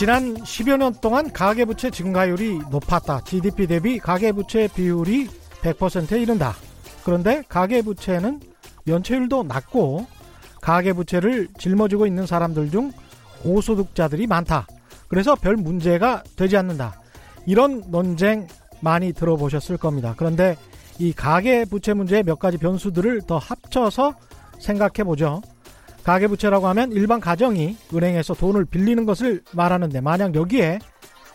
지난 10여 년 동안 가계부채 증가율이 높았다. GDP 대비 가계부채 비율이 100%에 이른다. 그런데 가계부채는 연체율도 낮고 가계부채를 짊어지고 있는 사람들 중 고소득자들이 많다. 그래서 별 문제가 되지 않는다. 이런 논쟁 많이 들어보셨을 겁니다. 그런데 이 가계부채 문제의 몇 가지 변수들을 더 합쳐서 생각해 보죠. 가계부채라고 하면 일반 가정이 은행에서 돈을 빌리는 것을 말하는데 만약 여기에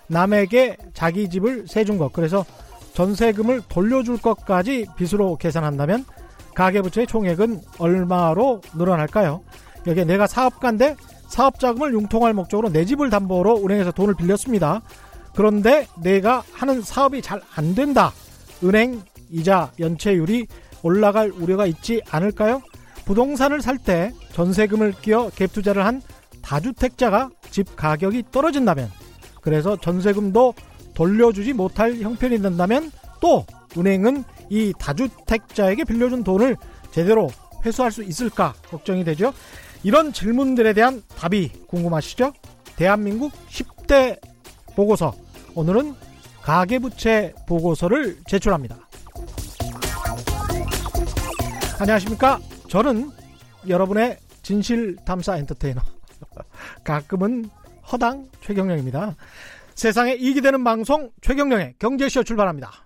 남에게 자기 집을 세준 것 그래서 전세금을 돌려줄 것까지 빚으로 계산한다면 가계부채의 총액은 얼마로 늘어날까요? 여기에 내가 사업가인데 사업 자금을 융통할 목적으로 내 집을 담보로 은행에서 돈을 빌렸습니다. 그런데 내가 하는 사업이 잘 안 된다. 은행 이자 연체율이 올라갈 우려가 있지 않을까요? 부동산을 살 때 전세금을 끼워 갭 투자를 한 다주택자가 집 가격이 떨어진다면 그래서 전세금도 돌려주지 못할 형편이 된다면 또 은행은 이 다주택자에게 빌려준 돈을 제대로 회수할 수 있을까 걱정이 되죠. 이런 질문들에 대한 답이 궁금하시죠? 대한민국 10대 보고서 오늘은 가계부채 보고서를 제출합니다. 안녕하십니까? 저는 여러분의 진실 탐사 엔터테이너 가끔은 허당 최경령입니다. 세상에 이익이 되는 방송 최경령의 경제쇼 출발합니다.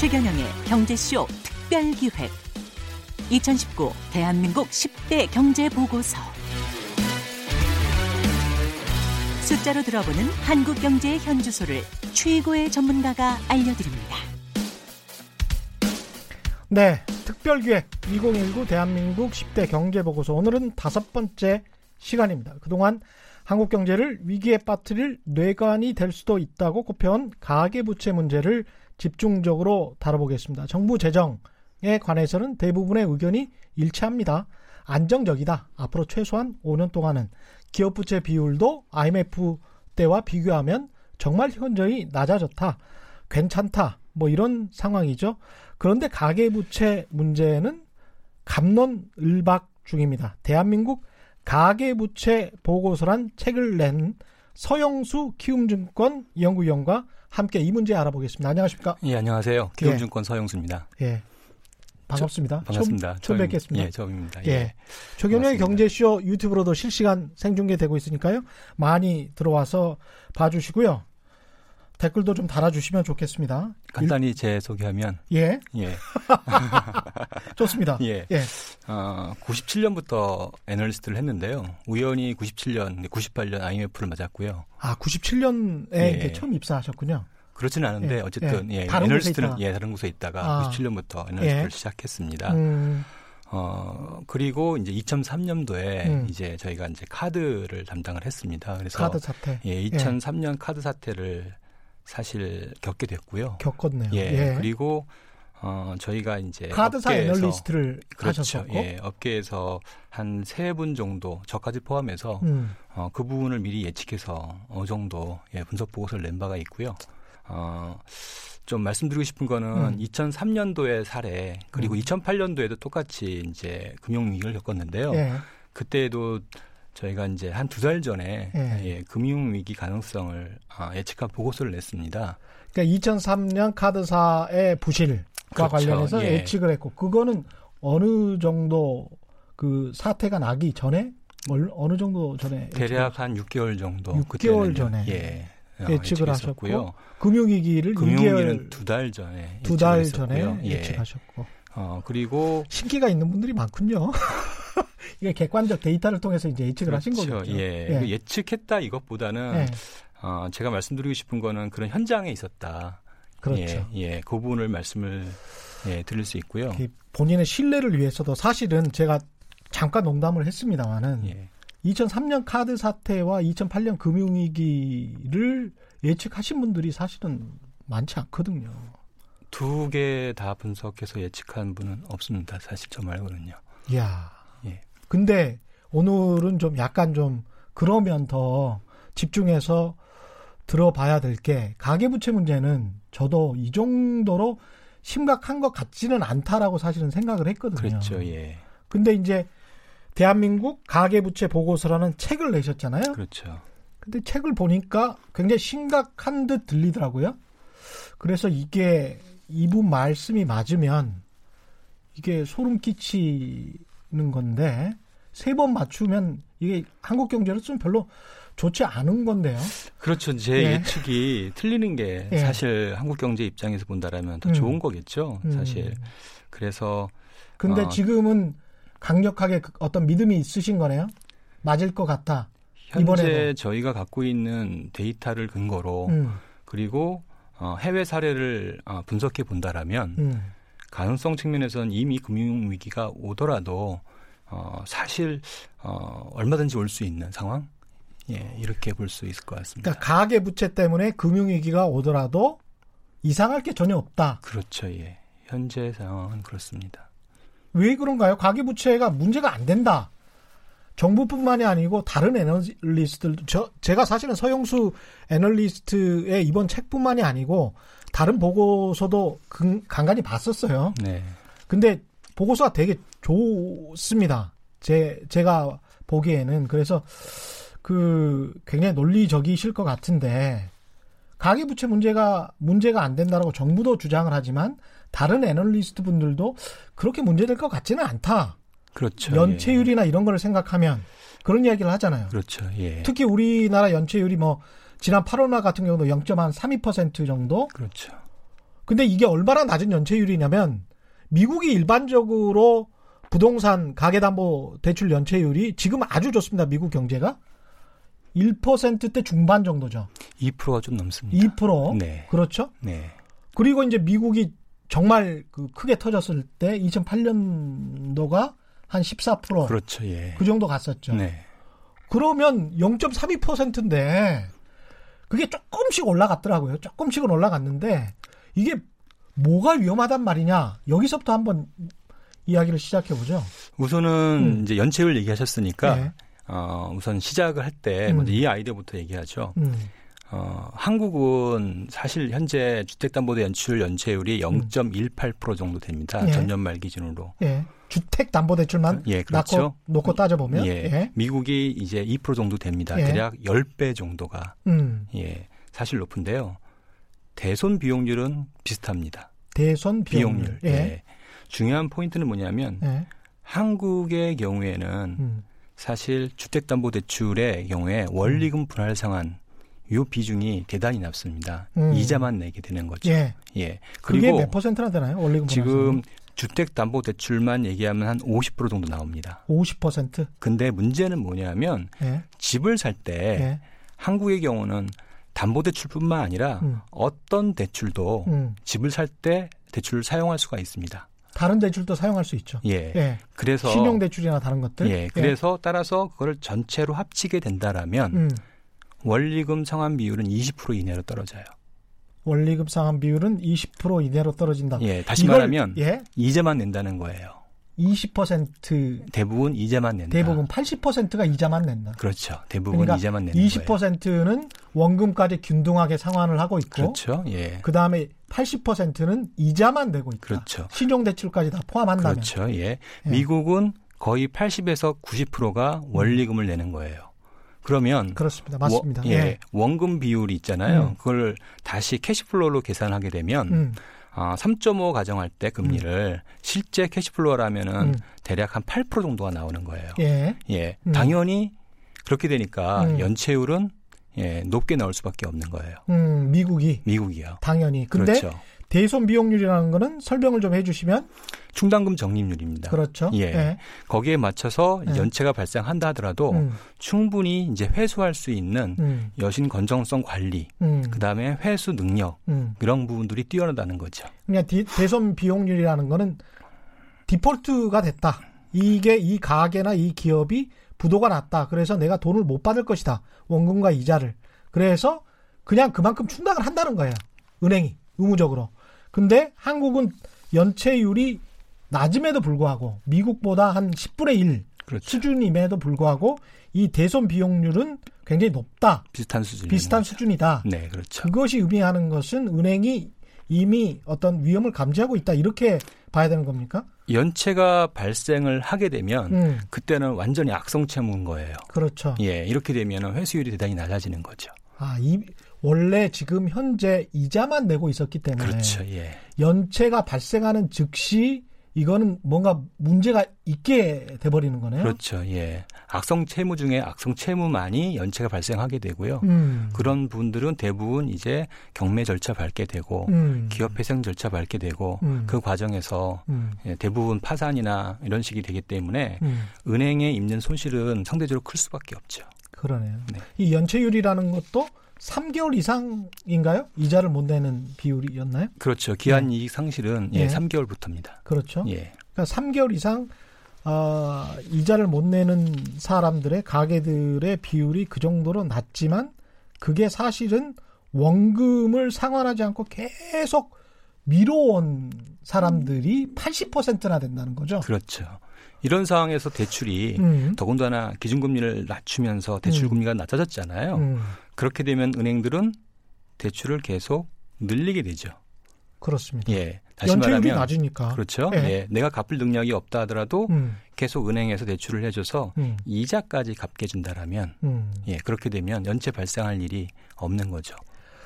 최경영의 경제쇼 특별기획 2019 대한민국 10대 경제보고서 숫자로 들어보는 한국 경제의 현주소를 최고의 전문가가 알려드립니다. 네, 특별기획 2019 대한민국 10대 경제보고서 오늘은 다섯 번째 시간입니다. 그동안 한국 경제를 위기에 빠뜨릴 뇌관이 될 수도 있다고 꼽혀온 가계부채 문제를 집중적으로 다뤄보겠습니다. 정부 재정에 관해서는 대부분의 의견이 일치합니다. 안정적이다. 앞으로 최소한 5년 동안은 기업 부채 비율도 IMF 때와 비교하면 정말 현저히 낮아졌다. 괜찮다. 뭐 이런 상황이죠. 그런데 가계 부채 문제는 감론을박 중입니다. 대한민국 가계 부채 보고서란 책을 낸 서영수 키움증권 연구위원과 함께 이 문제 알아보겠습니다. 안녕하십니까? 예, 안녕하세요. 키움증권 예. 서영수입니다. 예. 반갑습니다. 저, 반갑습니다. 처음, 처음 뵙겠습니다. 예, 처음입니다. 예. 예. 최경영의 경제쇼 유튜브로도 실시간 생중계되고 있으니까요. 많이 들어와서 봐주시고요. 댓글도 좀 달아주시면 좋겠습니다. 간단히 일... 제 소개하면 예, 예, 좋습니다. 예, 예. 어, 97년부터 애널리스트를 했는데요. 우연히 97년, 98년 IMF를 맞았고요. 아, 97년에 예. 처음 입사하셨군요. 그렇지는 않은데 예. 어쨌든 예. 예, 다른 애널리스트는 예 다른 곳에 있다가 아. 97년부터 애널리스트를 예. 시작했습니다. 음, 어 그리고 이제 2003년도에 음. 이제 저희가 이제 카드를 담당을 했습니다. 그래서 카드 사태 예 2003년 카드 사태를 사실 겪게 됐고요. 겪었네요. 예, 그리고 어 저희가 이제 카드사 업계에서 애널리스트를 그렇죠. 하셨고 예, 업계에서 한 세 분 정도 저까지 포함해서 음, 어, 그 부분을 미리 예측해서 어느 정도 예, 분석 보고서를 낸 바가 있고요. 어, 좀 말씀드리고 싶은 거는 음. 2003년도의 사례 그리고 음. 2008년도에도 똑같이 이제 금융 위기를 겪었는데요. 예. 그때도 저희가 이제 한 두 달 전에 예. 예, 금융 위기 가능성을 아, 예측한 보고서를 냈습니다. 그러니까 2003년 카드사의 부실과 그렇죠. 관련해서 예. 예측을 했고 그거는 어느 정도 그 사태가 나기 전에 얼- 어느 정도 전에 대략 한 6개월 정도 6개월 그때는요. 전에 예, 어, 예측을 예측했었고요. 하셨고 금융위기를 금융위기는 2개월 두달 전에 두 달 전에. 예. 예측하셨고 어, 그리고 신기가 있는 분들이 많군요. 이게 객관적 데이터를 통해서 이제 예측을 하신 그렇죠. 거겠죠. 예. 예. 그 예측했다 이것보다는 예. 어, 제가 말씀드리고 싶은 거는 그런 현장에 있었다. 그렇죠. 예, 예, 그 부분을 말씀을 예, 드릴 수 있고요. 이 본인의 신뢰를 위해서도 사실은 제가 잠깐 농담을 했습니다만은 예, 2003년 카드 사태와 2008년 금융위기를 예측하신 분들이 사실은 많지 않거든요. 두 개 다 분석해서 예측한 분은 없습니다. 사실 저 말고는요. 이야. 예. 근데 오늘은 좀 약간 좀 그러면 더 집중해서 들어봐야 될 게 가계부채 문제는 저도 이 정도로 심각한 것 같지는 않다라고 사실은 생각을 했거든요. 그렇죠. 예. 근데 이제 대한민국 가계부채 보고서라는 책을 내셨잖아요. 그렇죠. 근데 책을 보니까 굉장히 심각한 듯 들리더라고요. 그래서 이게 이분 말씀이 맞으면 이게 소름 끼치 는 건데 세 번 맞추면 이게 한국 경제로서는 별로 좋지 않은 건데요. 그렇죠. 제 예. 예. 측이 틀리는 게 예. 사실 한국 경제 입장에서 본다라면 더 음. 좋은 거겠죠. 음. 사실. 그래서 근데 어. 지금은 강력하게 그 어떤 믿음이 있으신 거네요. 맞을 것 같다. 현재 이번에도. 저희가 갖고 있는 데이터를 근거로 음, 그리고 어, 해외 사례를 어, 분석해 본다라면 음. 가능성 측면에서는 이미 금융 위기가 오더라도 어, 사실 어, 얼마든지 올 수 있는 상황. 예, 이렇게 볼 수 있을 것 같습니다. 그러니까 가계 부채 때문에 금융 위기가 오더라도 이상할 게 전혀 없다. 그렇죠. 예. 현재 상황은 그렇습니다. 왜 그런가요? 가계 부채가 문제가 안 된다. 정부뿐만이 아니고 다른 애널리스트들 저 제가 사실은 서영수 애널리스트의 이번 책뿐만이 아니고 다른 보고서도 근- 간간히 봤었어요. 네. 근데 보고서가 되게 좋습니다. 제 제가 보기에는 그래서 그 굉장히 논리적이실 것 같은데 가계 부채 문제가 문제가 안 된다라고 정부도 주장을 하지만 다른 애널리스트 분들도 그렇게 문제될 것 같지는 않다. 그렇죠. 연체율이나 이런 거를 생각하면 그런 이야기를 하잖아요. 예. 그렇죠. 예. 특히 우리나라 연체율이 뭐 지난 8월말 같은 경우도 0.32% 정도. 그렇죠. 근데 이게 얼마나 낮은 연체율이냐면 미국이 일반적으로 부동산 가계담보 대출 연체율이 지금 아주 좋습니다. 미국 경제가 1%대 중반 정도죠. 2%가 좀 넘습니다. 2% 네. 그렇죠. 네. 그리고 이제 미국이 정말 그 크게 터졌을 때 2008년도가 한 14%그 그렇죠. 예. 정도 갔었죠. 네. 그러면 0.32%인데 그게 조금씩 올라갔더라고요. 조금씩은 올라갔는데 이게 뭐가 위험하단 말이냐? 여기서부터 한번 이야기를 시작해 보죠. 우선은 음. 이제 연체율 얘기하셨으니까 네. 어, 우선 시작을 할때 음. 먼저 이 아이디어부터 얘기하죠. 음. 어, 한국은 사실 현재 주택담보대 연출 연체율이 0.18% 정도 됩니다. 음. 예. 전년 말 기준으로. 예. 주택 담보 대출만 예, 그렇죠. 놓고, 놓고 따져 보면 예. 예. 미국이 이제 2% 정도 됩니다. 예. 대략 10배 정도가 음. 예, 사실 높은데요. 대손 비용률은 비슷합니다. 대손 비용률. 비용률. 예. 중요한 포인트는 뭐냐면 예. 한국의 경우에는 음. 사실 주택담보대출의 경우에 원리금 분할 상환 요 비중이 대단히 낮습니다. 음. 이자만 내게 되는 거죠. 예. 예. 그리고 몇 퍼센트나 되나요? 원리금 지금 주택담보대출만 얘기하면 한 50% 정도 나옵니다. 50%. 근데 문제는 뭐냐면 예. 집을 살때 예. 한국의 경우는 담보대출뿐만 아니라 음. 어떤 대출도 음. 집을 살 때 대출을 사용할 수가 있습니다. 다른 대출도 사용할 수 있죠. 예. 예. 그래서 신용 대출이나 다른 것들. 예. 그래서 따라서 그걸 전체로 합치게 된다라면 음. 원리금 상환 비율은 20% 이내로 떨어져요. 원리금 상환 비율은 20% 이내로 떨어진다. 예. 다시 이걸, 말하면 예. 이자만 낸다는 거예요. 20% 대부분 이자만 낸다. 대부분 80%가 이자만 낸다. 그렇죠. 대부분 그러니까 이자만 거예요. 20%는 원금까지 균등하게 상환을 하고 있고 그렇죠. 예. 그 다음에 80%는 이자만 내고 있다. 그렇죠. 신용 대출까지 다 포함한다면. 그렇죠. 예. 예. 미국은 거의 80에서 90%가 원리금을 내는 거예요. 그러면 그렇습니다. 맞습니다. 원, 예, 원금 비율이 있잖아요. 음. 그걸 다시 cash flow로 계산하게 되면 음, 아, 3.5 가정할 때 금리를 실제 cash flow라면은 음. 대략 한 8% 정도가 나오는 거예요. 예. 예. 음. 당연히 그렇게 되니까 음. 연체율은 예, 높게 나올 수밖에 없는 거예요. 음, 미국이 미국이요. 당연히. 근데 그렇죠. 대손 비용률이라는 거는 설명을 좀 해주시면 충당금 적립률입니다. 그렇죠. 예. 거기에 맞춰서 예. 연체가 발생한다 하더라도 음, 충분히 이제 회수할 수 있는 음, 여신 건정성 관리, 음, 그다음에 회수 능력 음. 이런 부분들이 뛰어나다는 거죠. 그냥 디- 대손 비용률이라는 거는 디폴트가 됐다. 이게 이 가게나 이 기업이 부도가 났다. 그래서 내가 돈을 못 받을 것이다. 원금과 이자를. 그래서 그냥 그만큼 충당을 한다는 거예요. 은행이. 의무적으로. 근데 한국은 연체율이 낮음에도 불구하고 미국보다 한 10분의 1 그렇죠. 수준임에도 불구하고 이 대손 비용률은 굉장히 높다. 비슷한 수준. 비슷한 수준이다. 네, 그렇죠. 그것이 의미하는 것은 은행이 이미 어떤 위험을 감지하고 있다. 이렇게 봐야 되는 겁니까? 연체가 발생을 하게 되면 음, 그때는 완전히 악성 채무인 거예요. 그렇죠. 예, 이렇게 되면 회수율이 대단히 낮아지는 거죠. 아, 이 원래 지금 현재 이자만 내고 있었기 때문에 그렇죠. 예. 연체가 발생하는 즉시 이거는 뭔가 문제가 있게 돼버리는 거네요. 그렇죠. 예. 악성 채무 중에 악성 채무만이 연체가 발생하게 되고요. 음, 그런 분들은 대부분 이제 경매 절차 밟게 되고 음, 기업 회생 절차 밟게 되고 음. 그 과정에서 음, 예, 대부분 파산이나 이런 식이 되기 때문에 음, 은행에 입는 손실은 상대적으로 클 수밖에 없죠. 그러네요. 네. 이 연체율이라는 것도 3개월 이상인가요? 이자를 못 내는 비율이었나요? 그렇죠. 기한 이익 상실은 예, 네. 3개월부터입니다. 그렇죠. 예. 그러니까 3개월 이상 어, 이자를 못 내는 사람들의 가게들의 비율이 그 정도로 낮지만 그게 사실은 원금을 상환하지 않고 계속 미뤄온 사람들이 80%나 된다는 거죠. 그렇죠. 이런 상황에서 대출이 음, 더군다나 기준금리를 낮추면서 대출 음. 금리가 낮아졌잖아요. 음, 그렇게 되면 은행들은 대출을 계속 늘리게 되죠. 그렇습니다. 예. 다시 연체율이 말하면 낮으니까. 그렇죠. 예. 예. 내가 갚을 능력이 없다 하더라도 음, 계속 은행에서 대출을 해줘서 음, 이자까지 갚게 준다라면 음. 예 그렇게 되면 연체 발생할 일이 없는 거죠.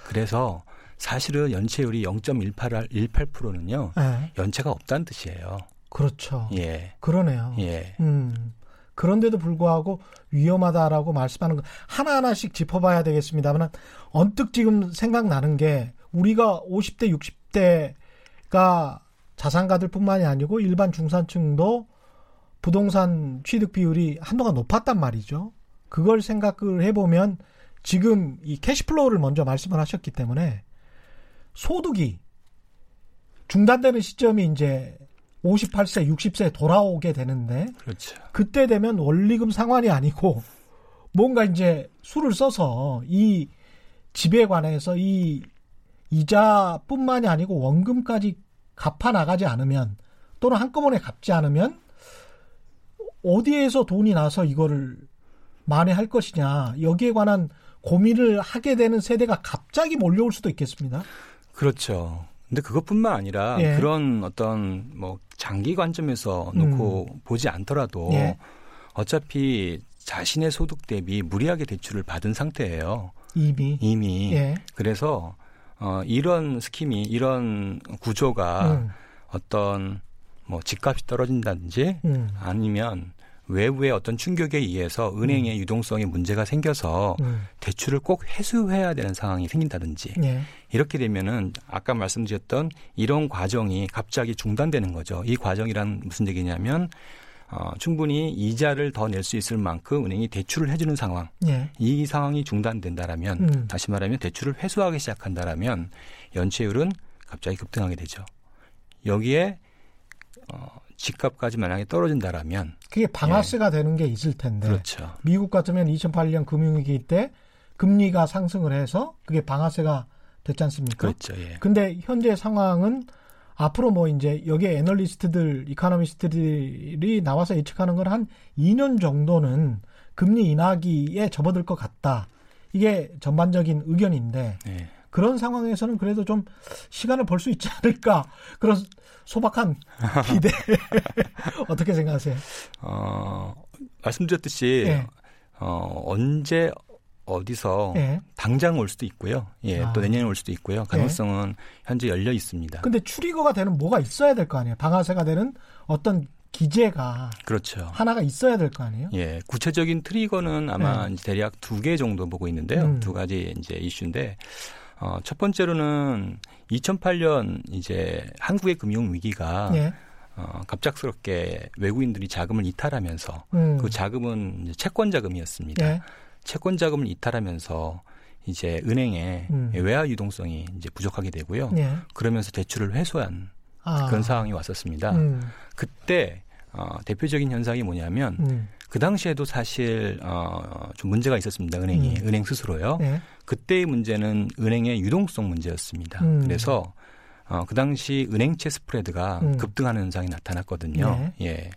그래서 사실은 연체율이 0.18 18%는요 예, 연체가 없다는 뜻이에요. 그렇죠. 예, 그러네요. 예, 음. 그런데도 불구하고 위험하다라고 말씀하는 거 하나하나씩 짚어봐야 되겠습니다만 언뜻 지금 생각나는 게 우리가 50대, 60대가 자산가들 뿐만이 아니고 일반 중산층도 부동산 취득 비율이 한동안 높았단 말이죠. 그걸 생각을 해보면 지금 이 cash flow를 먼저 말씀을 하셨기 때문에 소득이 중단되는 시점이 이제 58세, 60세에 돌아오게 되는데 그렇죠. 그때 되면 원리금 상환이 아니고 뭔가 이제 수를 써서 이 집에 관해서 이 이자뿐만이 아니고 원금까지 갚아 나가지 않으면 또는 한꺼번에 갚지 않으면 어디에서 돈이 나서 이거를 만회할 것이냐 여기에 관한 고민을 하게 되는 세대가 갑자기 몰려올 수도 있겠습니다. 그렇죠. 근데 그것뿐만 아니라 예. 그런 어떤 뭐 장기 관점에서 놓고 보지 않더라도 음. 예. 어차피 자신의 소득 대비 무리하게 대출을 받은 상태예요. 이미 이미. 예. 그래서 어 이런 스킴이 이런 구조가 음, 어떤 뭐 집값이 떨어진다든지 음, 아니면 외부의 어떤 충격에 의해서 은행의 유동성에 문제가 생겨서 음, 대출을 꼭 회수해야 되는 상황이 생긴다든지 예. 이렇게 되면은 아까 말씀드렸던 이런 과정이 갑자기 중단되는 거죠. 이 과정이란 무슨 얘기냐면 어, 충분히 이자를 더 낼 수 있을 만큼 은행이 대출을 해주는 상황. 예. 이 상황이 중단된다라면 음. 다시 말하면 대출을 회수하기 시작한다라면 연체율은 갑자기 급등하게 되죠. 여기에 어, 집값까지 만약에 떨어진다라면 그게 방아쇠가 되는 게 있을 텐데 그렇죠. 미국 같으면 2008년 금융위기 때 금리가 상승을 해서 그게 방아쇠가 됐지 않습니까? 그렇죠. 예. 근데 현재 상황은 앞으로 뭐 이제 여기에 애널리스트들, 이카노미스트들이 나와서 예측하는 건 한 2년 정도는 금리 인하기에 접어들 것 같다. 이게 전반적인 의견인데 예. 그런 상황에서는 그래도 좀 시간을 벌 수 있지 않을까 그런 소박한 기대 어떻게 생각하세요? 어, 말씀드렸듯이 예. 어, 언제 어디서 예. 당장 올 수도 있고요. 예, 아. 또 내년에 올 수도 있고요. 가능성은 현재 열려 있습니다. 근데 추리거가 되는 뭐가 있어야 될 거 아니에요? 방아쇠가 되는 어떤 기재가 그렇죠. 하나가 있어야 될 거 아니에요? 예, 구체적인 트리거는 아마 이제 대략 두 개 정도 보고 있는데요. 네. 음. 두 가지 이제 이슈인데 어, 첫 번째로는 2008년 이제 한국의 금융 위기가 예. 어, 갑작스럽게 외국인들이 자금을 이탈하면서 음. 그 자금은 채권 자금이었습니다. 예. 채권 자금을 이탈하면서 이제 은행에 음. 외화 유동성이 이제 부족하게 되고요. 예. 그러면서 대출을 회수한 아. 그런 상황이 왔었습니다. 음. 그때 어, 대표적인 현상이 뭐냐면 음. 그 당시에도 사실 어, 좀 문제가 있었습니다. 은행이 음. 은행 스스로요. 예. 그때의 문제는 은행의 유동성 문제였습니다. 음. 그래서 어, 그 당시 은행채 스프레드가 음. 급등하는 현상이 나타났거든요. 네. 예.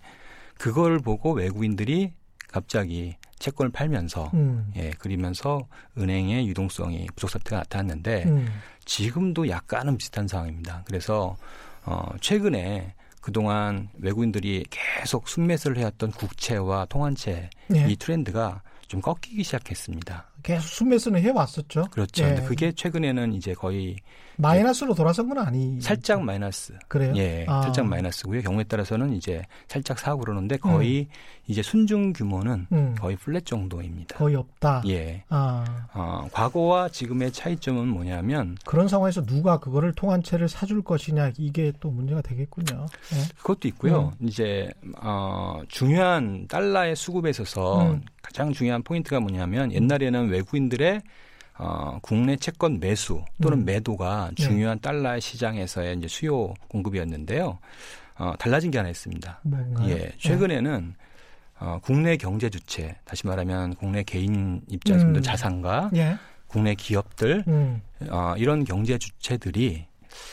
그걸 보고 외국인들이 갑자기 채권을 팔면서 음. 예, 그리면서 은행의 유동성이 부족 사태가 나타났는데 음. 지금도 약간은 비슷한 상황입니다. 그래서 어, 최근에 그동안 외국인들이 계속 순매수를 해왔던 국채와 통환채 예. 이 트렌드가 좀 꺾이기 시작했습니다. 계속 순매수는 해왔었죠. 그렇죠. 예. 근데 그게 최근에는 이제 거의 마이너스로 돌아선 건 아니. 살짝 마이너스. 그래요? 예, 아. 살짝 마이너스고요. 경우에 따라서는 이제 살짝 사고 그러는데 거의 이제 순증 규모는 음. 거의 플랫 정도입니다. 거의 없다. 예. 아. 어, 과거와 지금의 차이점은 뭐냐면 그런 상황에서 누가 그거를 통한채를 사줄 것이냐 이게 또 문제가 되겠군요. 예. 그것도 있고요. 음. 이제 어, 중요한 달러의 수급에 있어서 음. 가장 중요한 포인트가 뭐냐면 옛날에는 외국인들의 어, 국내 채권 매수 또는 음. 매도가 네. 중요한 달러의 시장에서의 이제 수요 공급이었는데요. 어, 달라진 게 하나 있습니다. 뭔가요? 예, 최근에는 어, 국내 경제 주체, 다시 말하면 국내 개인 입장에서 음. 든 자산가, 예. 예. 국내 기업들, 음. 어, 이런 경제 주체들이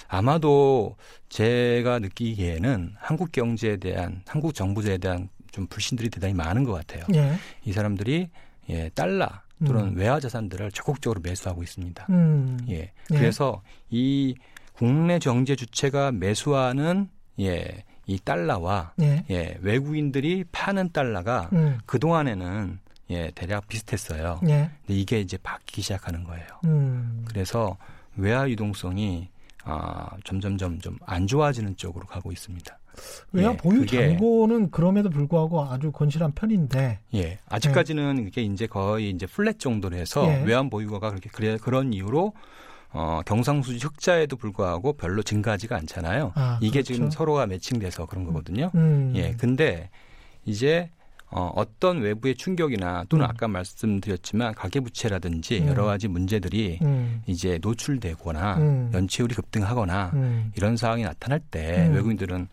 아마도 제가 느끼기에는 한국 경제에 대한 한국 정부에 대한 좀 불신들이 대단히 많은 것 같아요. 예. 이 사람들이 예, 달러 또는 음. 외화 자산들을 적극적으로 매수하고 있습니다. 음. 예. 그래서 이 국내 경제 주체가 매수하는 예, 이 달러와 예. 예, 외국인들이 파는 달러가 음. 그동안에는 예, 대략 비슷했어요. 예. 근데 이게 이제 바뀌기 시작하는 거예요. 음. 그래서 외화 유동성이 아, 점점점 좀안 좋아지는 쪽으로 가고 있습니다. 외화 예, 보유 그게- 잔고는 그럼에도 불구하고 아주 건실한 편인데. 예, 아직까지는 이게 이제 거의 이제 플랫 정도로 해서 예. 외환 보유고가 그렇게 그래, 그런 이유로 어, 경상수지 흑자에도 불구하고 별로 증가하지가 않잖아요. 아, 이게 그렇죠. 지금 서로가 매칭돼서 그런 거거든요. 음. 예, 근데 이제 어, 어떤 외부의 충격이나 또는 음. 아까 말씀드렸지만 가계부채라든지 음. 여러 가지 문제들이 음. 이제 노출되거나 음. 연체율이 급등하거나 음. 이런 상황이 나타날 때 음. 외국인들은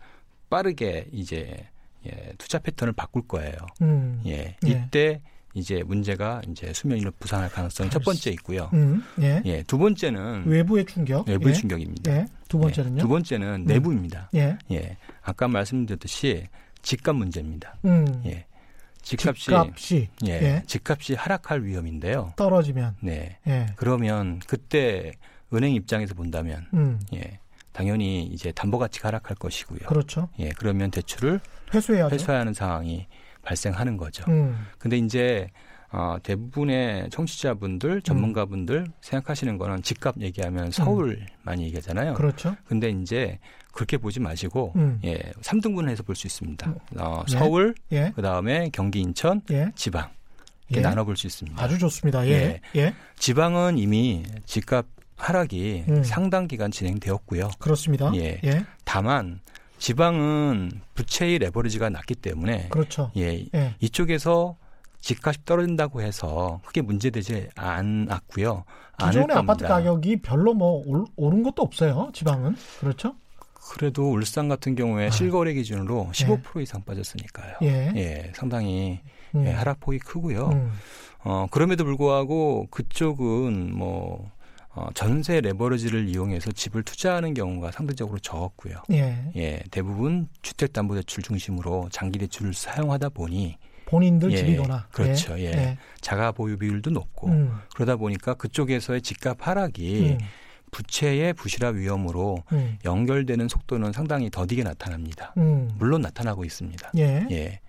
빠르게 이제 예, 투자 패턴을 바꿀 거예요. 음. 예, 예. 이때 이제 문제가 이제 수면 위로 부상할 가능성이 첫 번째 있고요. 음. 예. 예, 두 번째는 외부의 충격. 외부의 예. 충격입니다. 예. 두 번째는요? 예, 두 번째는 내부입니다. 예. 예, 아까 말씀드렸듯이 집값 문제입니다. 음. 예, 집값이 집값이 예, 예. 집값이 하락할 위험인데요. 떨어지면 네, 예. 그러면 그때 은행 입장에서 본다면 음. 예, 당연히 이제 담보 가치가 하락할 것이고요. 그렇죠. 예, 그러면 대출을 회수해야죠. 회수해야 하는 상황이 발생하는 거죠. 음. 근데 이제 어, 대부분의 청취자분들, 전문가분들 생각하시는 거는 집값 얘기하면 서울 많이 얘기하잖아요. 그렇죠. 근데 이제 그렇게 보지 마시고 음. 예, 3등분해서 볼 수 있습니다. 음. 어, 네. 서울, 예. 그다음에 경기, 인천, 예. 지방 이렇게 예. 나눠 볼 수 있습니다. 아주 좋습니다. 예. 예. 지방은 이미 집값 하락이 음. 상당 기간 진행되었고요. 그렇습니다. 예. 예. 다만 지방은 부채의 레버리지가 낮기 때문에 그렇죠. 예, 예. 이쪽에서 집값이 떨어진다고 해서 크게 문제되지 않았고요. 기존의 아파트. 가격이 별로 뭐 올- 오른 것도 없어요. 지방은. 그렇죠? 그래도 울산 같은 경우에 아. 실거래 기준으로 15% 이상 빠졌으니까요. 예. 예, 상당히 음. 예, 하락폭이 크고요. 음. 어, 그럼에도 불구하고 그쪽은 뭐 어, 전세 레버리지를 이용해서 집을 투자하는 경우가 상대적으로 적었고요. 예. 예, 대부분 주택담보대출 중심으로 장기 대출을 사용하다 보니 본인들 예, 집이거나. 그렇죠. 예. 예. 자가 보유 비율도 높고 음. 그러다 보니까 그쪽에서의 집값 하락이 음. 부채의 부실화 위험으로 음. 연결되는 속도는 상당히 더디게 나타납니다. 음. 물론 나타나고 있습니다. 예. 예.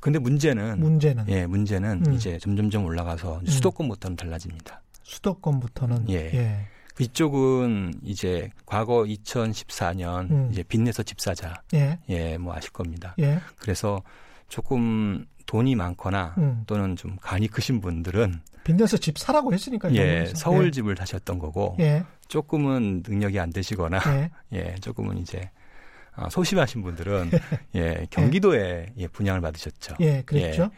근데 문제는 문제는 예, 문제는 음. 이제 점점점 올라가서 수도권부터는 달라집니다. 수도권부터는 예. 예. 이쪽은 이제 과거 2014년 음. 이제 빚내서 집 사자. 예. 예, 뭐 아실 겁니다. 예. 그래서 조금 돈이 많거나 음. 또는 좀 간이 크신 분들은 빈대서 집 사라고 했으니까 예. 서울 집을 사셨던 거고 예. 조금은 능력이 안 되시거나 예. 예, 조금은 이제 아, 소심하신 분들은 예, 경기도에 예, 분양을 받으셨죠. 예. 그랬죠.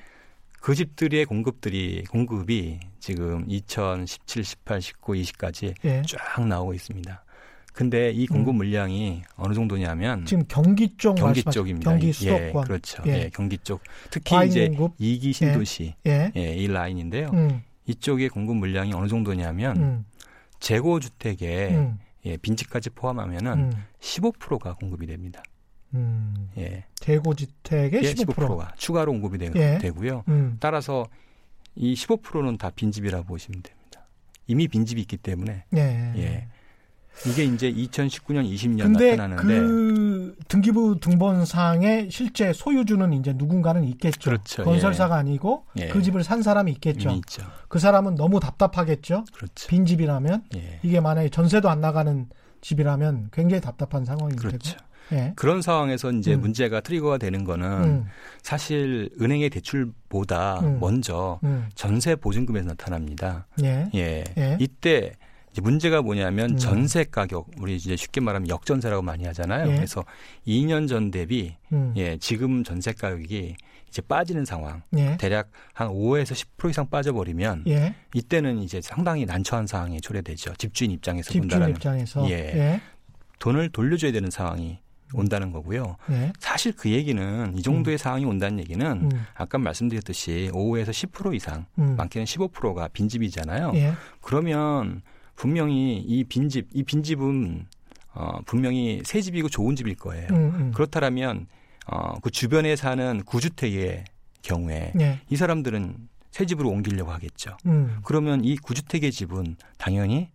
그 집들의 공급들이 공급이 지금 2017, 18, 19, 20까지 예. 쫙 나오고 있습니다. 근데 이 공급 물량이 어느 정도냐면 지금 경기 쪽 경기 쪽입니다. 경기 예, 수도권. 그렇죠. 예. 예. 경기 쪽. 특히 이제. 이기 신도시 예. 예, 이 라인인데요. 음, 이쪽의 공급 물량이 어느 정도냐면 음, 재고 주택에 음, 예, 빈집까지 포함하면은 음, 15%가 공급이 됩니다. 음. 예. 재고주택의 예, 15%. 15%가 추가로 공급이 되, 예. 되고요. 음, 따라서 이 15%는 다 빈집이라고 보시면 됩니다. 이미 빈집이 있기 때문에 예. 예. 이게 이제 2019년 20년 근데 나타나는데 그 등기부 등본상에 실제 소유주는 이제 누군가는 있겠죠. 그렇죠. 건설사가 아니고 예. 그 집을 산 사람이 있겠죠. 있죠. 그 사람은 너무 답답하겠죠. 그렇죠. 빈 집이라면 예. 이게 만약에 전세도 안 나가는 집이라면 굉장히 답답한 상황이 그렇죠. 되고. 예. 그런 상황에서 이제 음. 문제가 트리거가 되는 거는 음, 사실 은행의 대출보다 음. 먼저 음, 전세 보증금에서 나타납니다. 예. 예. 예. 이때 이제 문제가 뭐냐면 음. 전세 가격 우리 이제 쉽게 말하면 역전세라고 많이 하잖아요. 예. 그래서 2년 전 대비 음, 예, 지금 전세 가격이 이제 빠지는 상황. 예. 대략 한 5에서 10% 이상 빠져버리면 예. 이때는 이제 상당히 난처한 상황에 초래되죠. 집주인 입장에서 집주인 본다면 입장에서. 예. 예. 돈을 돌려줘야 되는 상황이 온다는 거고요. 예. 사실 그 얘기는 이 정도의 상황이 온다는 얘기는 음, 아까 말씀드렸듯이 5에서 10% 이상, 음. 많게는 15%가 빈집이잖아요. 예. 그러면 분명히 이 빈집, 이 빈집은 어, 분명히 새 집이고 좋은 집일 거예요. 음, 음. 그렇다면 어, 그 주변에 사는 구주택의 경우에 예. 이 사람들은 새 집으로 옮기려고 하겠죠. 음. 그러면 이 구주택의 집은 당연히